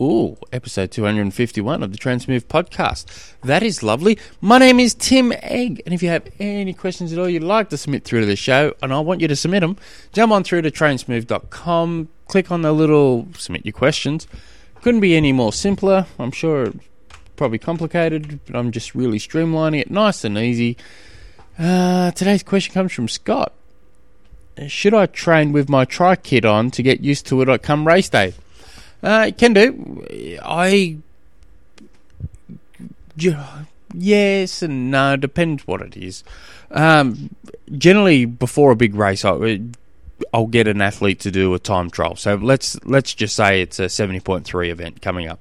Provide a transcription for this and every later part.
Ooh, episode 251 of the Trainsmooth podcast. That is lovely. My name is Tim Egg, and if you have any questions at all you'd like to submit through to the show, and I want you to submit them, jump on through to trainsmooth.com, click on the little submit your questions. Couldn't be any more simpler. I'm sure it's probably complicated, but I'm just really streamlining it, nice and easy. Uh, today's question comes from Scott. Should I train with my tri kit on to get used to it come race day? Uh, can do. I. Yes and no, depends what it is. Um, generally, before a big race, I, I'll get an athlete to do a time trial. So let's let's just say it's a seventy point three event coming up.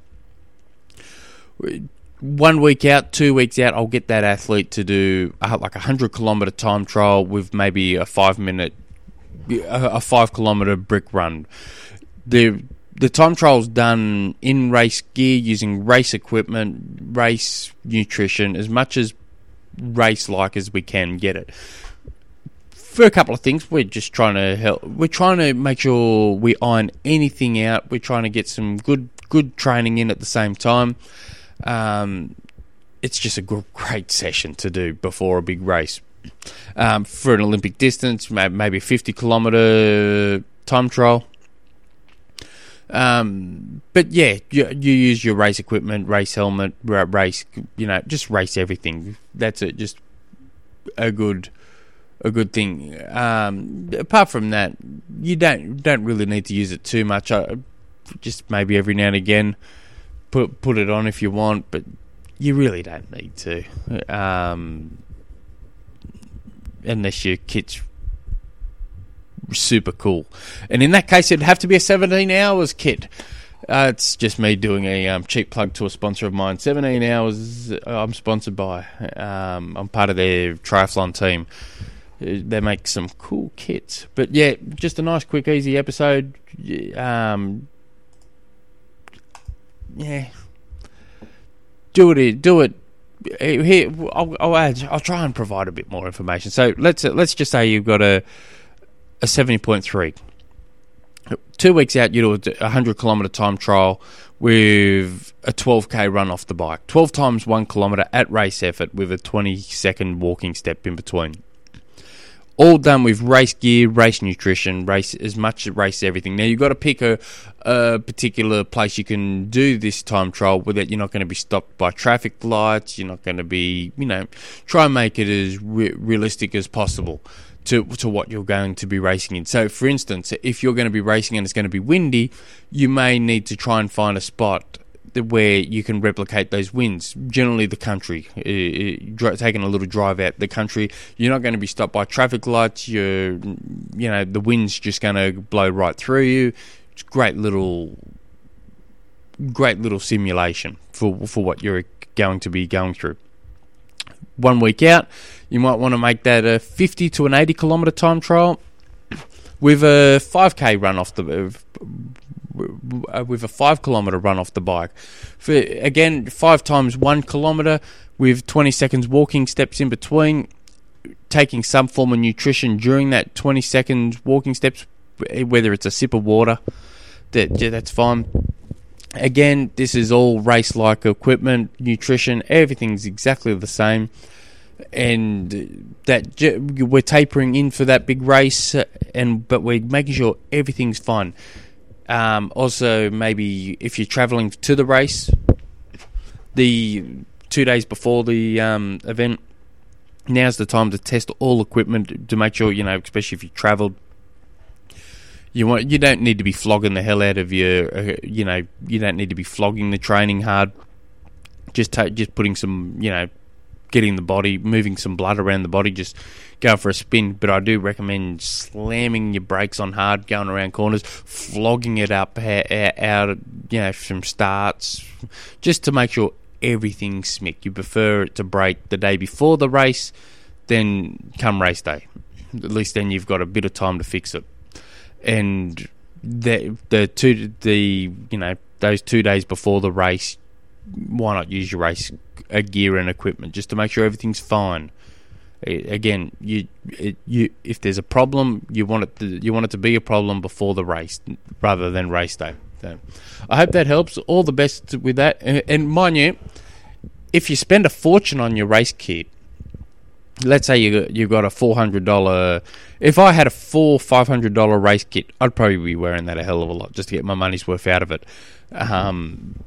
One week out, two weeks out, I'll get that athlete to do like a hundred kilometer time trial with maybe a five minute, a, a five kilometer brick run. The the time trial's done in race gear using race equipment, race nutrition, as much as race like as we can get it. For a couple of things, we're just trying to help. We're trying to make sure we iron anything out. We're trying to get some good good training in at the same time. Um, it's just a great session to do before a big race. Um, for an Olympic distance, maybe a 50 kilometer time trial um, but yeah, you, you, use your race equipment, race helmet, race, you know, just race everything. That's it. Just a good, a good thing. Um, apart from that, you don't don't really need to use it too much. I, just maybe every now and again, put put it on if you want, but you really don't need to. Um, unless your kit's super cool. And in that case, it'd have to be a 17 hours kit. Uh, it's just me doing a um, cheap plug to a sponsor of mine. 17 hours, uh, I'm sponsored by. Um, I'm part of their triathlon team. Uh, they make some cool kits. But yeah, just a nice, quick, easy episode. Um, yeah. Do it. Do it. Here, I'll, I'll, add. I'll try and provide a bit more information. So let's let's just say you've got a a 70.3. Two weeks out, you do a 100 kilometre time trial with a 12k run off the bike. 12 times 1 kilometre at race effort with a 20 second walking step in between. All done with race gear, race nutrition, race as much as race everything. Now you've got to pick a, a particular place you can do this time trial without you're not going to be stopped by traffic lights. You're not going to be, you know, try and make it as re- realistic as possible to to what you're going to be racing in. So, for instance, if you're going to be racing and it's going to be windy, you may need to try and find a spot where you can replicate those winds. Generally, the country, taking a little drive out the country, you're not going to be stopped by traffic lights. You're, you know, the wind's just going to blow right through you. It's great little, great little simulation for for what you're going to be going through one week out, you might want to make that a 50 to an 80 kilometre time trial with a 5k run off the Uh, with a 5 kilometre run off the bike. For again, 5 times 1 kilometre with 20 seconds walking steps in between, taking some form of nutrition during that 20 seconds walking steps eh, whether it's a sip of water, that that's fine Again, this is all race like equipment, nutrition, everything's exactly the same. And that we're tapering in for that big race, and but we're making sure everything's fine. Um, also, maybe if you're traveling to the race, the two days before the um, event, now's the time to test all equipment to make sure you know, especially if you travelled you want you don't need to be flogging the hell out of your uh, you know you don't need to be flogging the training hard. Just just putting some you know getting the body moving some blood around the body just go for a spin. But I do recommend slamming your brakes on hard going around corners flogging it up out you know from starts just to make sure everything's smick. You prefer it to break the day before the race then come race day. At least then you've got a bit of time to fix it. And the the two the you know those two days before the race, why not use your race uh, gear and equipment just to make sure everything's fine. Again, you it, you if there's a problem, you want it to, you want it to be a problem before the race rather than race day. So, I hope that helps. All the best with that. And, and mind you, if you spend a fortune on your race kit, let's say you you got a four hundred dollar. If I had a four five hundred dollar race kit, I'd probably be wearing that a hell of a lot just to get my money's worth out of it. Um,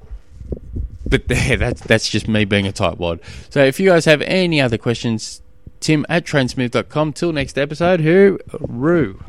but there, that's that's just me being a tightwad. So if you guys have any other questions, Tim at trainsmooth.com. Till next episode, hooroo.